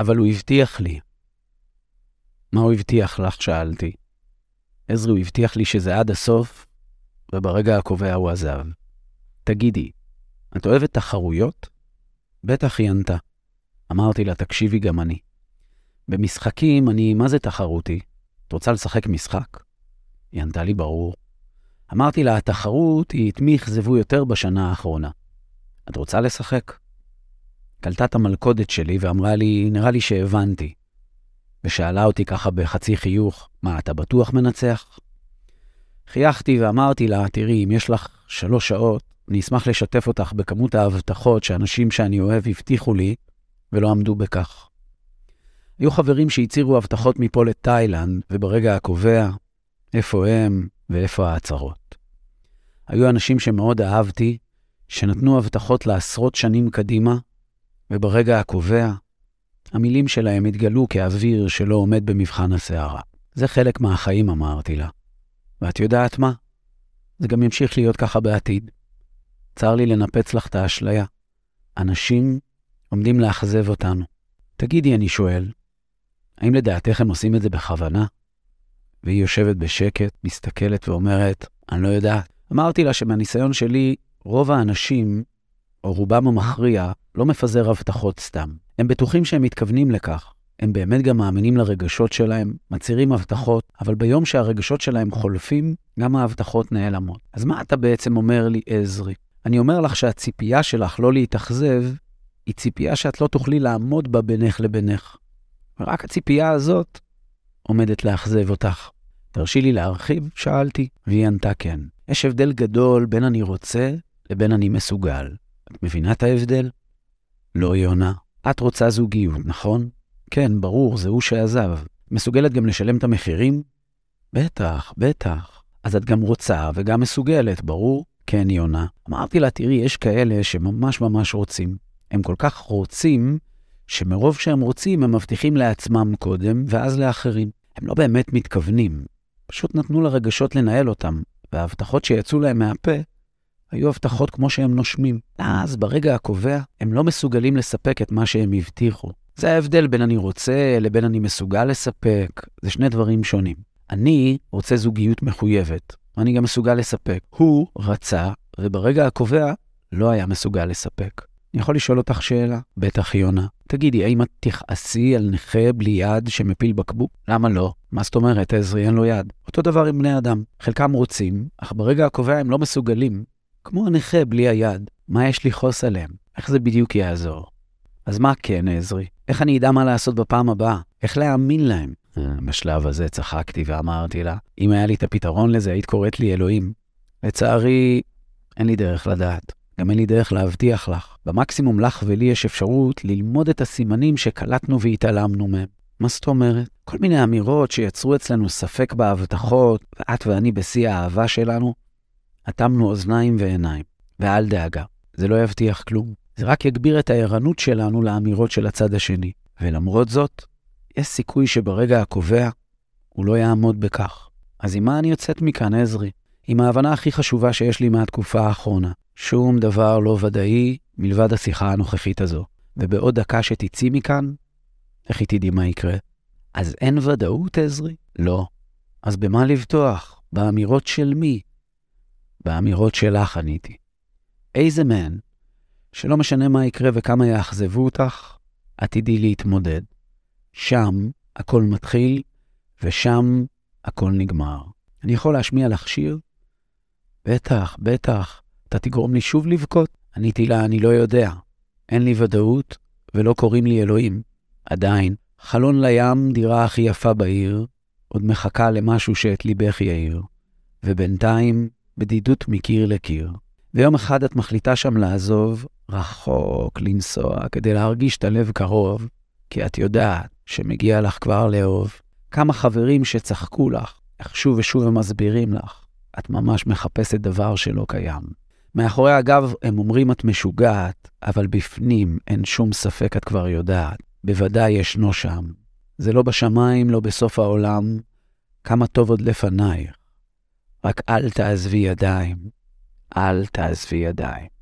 אבל הוא הבטיח לי. מה הוא הבטיח לך? שאלתי. עזרי, הוא הבטיח לי שזה עד הסוף, וברגע הקובע הוא עזב. תגידי, את אוהבת תחרויות? בטח היא ענתה. אמרתי לה, תקשיבי גם אני. במשחקים אני מה זה תחרותי? את רוצה לשחק משחק? היא ענתה לי, ברור. אמרתי לה, התחרות היא את מי אכזבו יותר בשנה האחרונה. את רוצה לשחק? קלטה את המלכודת שלי ואמרה לי, נראה לי שהבנתי. ושאלה אותי ככה בחצי חיוך, מה, אתה בטוח מנצח? חייכתי ואמרתי לה, תראי, אם יש לך שלוש שעות, אני אשמח לשתף אותך בכמות ההבטחות שאנשים שאני אוהב הבטיחו לי ולא עמדו בכך. היו חברים שהצהירו הבטחות מפה לתאילנד, וברגע הקובע, איפה הם ואיפה ההצהרות. היו אנשים שמאוד אהבתי, שנתנו הבטחות לעשרות שנים קדימה, וברגע הקובע, המילים שלהם התגלו כאוויר שלא עומד במבחן הסערה. זה חלק מהחיים, אמרתי לה. ואת יודעת מה? זה גם ימשיך להיות ככה בעתיד. צר לי לנפץ לך את האשליה. אנשים עומדים לאכזב אותנו. תגידי, אני שואל, האם לדעתך הם עושים את זה בכוונה? והיא יושבת בשקט, מסתכלת ואומרת, אני לא יודעת. אמרתי לה שמהניסיון שלי, רוב האנשים, או רובם המכריע, לא מפזר הבטחות סתם. הם בטוחים שהם מתכוונים לכך. הם באמת גם מאמינים לרגשות שלהם, מצהירים הבטחות, אבל ביום שהרגשות שלהם חולפים, גם ההבטחות נעלמות. אז מה אתה בעצם אומר לי, עזרי? אני אומר לך שהציפייה שלך לא להתאכזב, היא ציפייה שאת לא תוכלי לעמוד בה בינך לבינך. ורק הציפייה הזאת עומדת לאכזב אותך. תרשי לי להרחיב? שאלתי, והיא ענתה כן. יש הבדל גדול בין אני רוצה לבין אני מסוגל. את מבינה את ההבדל? לא, יונה. את רוצה זוגיות, נכון? כן, ברור, זה הוא שעזב. מסוגלת גם לשלם את המחירים? בטח, בטח. אז את גם רוצה וגם מסוגלת, ברור? כן, יונה. אמרתי לה, תראי, יש כאלה שממש ממש רוצים. הם כל כך רוצים, שמרוב שהם רוצים, הם מבטיחים לעצמם קודם, ואז לאחרים. הם לא באמת מתכוונים. פשוט נתנו לרגשות לנהל אותם, וההבטחות שיצאו להם מהפה היו הבטחות כמו שהם נושמים. אז ברגע הקובע, הם לא מסוגלים לספק את מה שהם הבטיחו. זה ההבדל בין אני רוצה לבין אני מסוגל לספק. זה שני דברים שונים. אני רוצה זוגיות מחויבת, ואני גם מסוגל לספק. הוא רצה, וברגע הקובע לא היה מסוגל לספק. אני יכול לשאול אותך שאלה? בטח, יונה. תגידי, האם את תכעסי על נכה בלי יד שמפיל בקבוק? למה לא? מה זאת אומרת, עזרי אין לו יד? אותו דבר עם בני אדם. חלקם רוצים, אך ברגע הקובע הם לא מסוגלים. כמו הנכה בלי היד. מה יש לכעוס עליהם? איך זה בדיוק יעזור? אז מה כן, עזרי? איך אני אדע מה לעשות בפעם הבאה? איך להאמין להם? אה, בשלב הזה צחקתי ואמרתי לה, אם היה לי את הפתרון לזה, היית קוראת לי אלוהים. לצערי, אין לי דרך לדעת. גם אין לי דרך להבטיח לך. במקסימום לך ולי יש אפשרות ללמוד את הסימנים שקלטנו והתעלמנו מהם. מה זאת אומרת? כל מיני אמירות שיצרו אצלנו ספק בהבטחות, ואת ואני בשיא האהבה שלנו, אטמנו אוזניים ועיניים. ואל דאגה, זה לא יבטיח כלום. זה רק יגביר את הערנות שלנו לאמירות של הצד השני. ולמרות זאת, יש סיכוי שברגע הקובע, הוא לא יעמוד בכך. אז עם מה אני יוצאת מכאן, עזרי? עם ההבנה הכי חשובה שיש לי מהתקופה האחרונה. שום דבר לא ודאי מלבד השיחה הנוכחית הזו. ובעוד דקה שתצאי מכאן, איך היא תדעי מה יקרה? אז אין ודאות, עזרי? לא. אז במה לבטוח? באמירות של מי? באמירות שלך עניתי. איזה מהן, שלא משנה מה יקרה וכמה יאכזבו אותך, עתידי להתמודד. שם הכל מתחיל, ושם הכל נגמר. אני יכול להשמיע לך שיר? בטח, בטח. אתה תגרום לי שוב לבכות? עניתי לה, אני לא יודע. אין לי ודאות, ולא קוראים לי אלוהים. עדיין, חלון לים, דירה הכי יפה בעיר, עוד מחכה למשהו שאת ליבך יאיר. ובינתיים, בדידות מקיר לקיר. ויום אחד את מחליטה שם לעזוב, רחוק לנסוע, כדי להרגיש את הלב קרוב, כי את יודעת שמגיע לך כבר לאהוב. כמה חברים שצחקו לך, איך שוב ושוב הם מסבירים לך, את ממש מחפשת דבר שלא קיים. מאחורי הגב הם אומרים את משוגעת, אבל בפנים אין שום ספק את כבר יודעת. בוודאי ישנו שם. זה לא בשמיים, לא בסוף העולם. כמה טוב עוד לפנייך. רק אל תעזבי ידיים. אל תעזבי ידיים.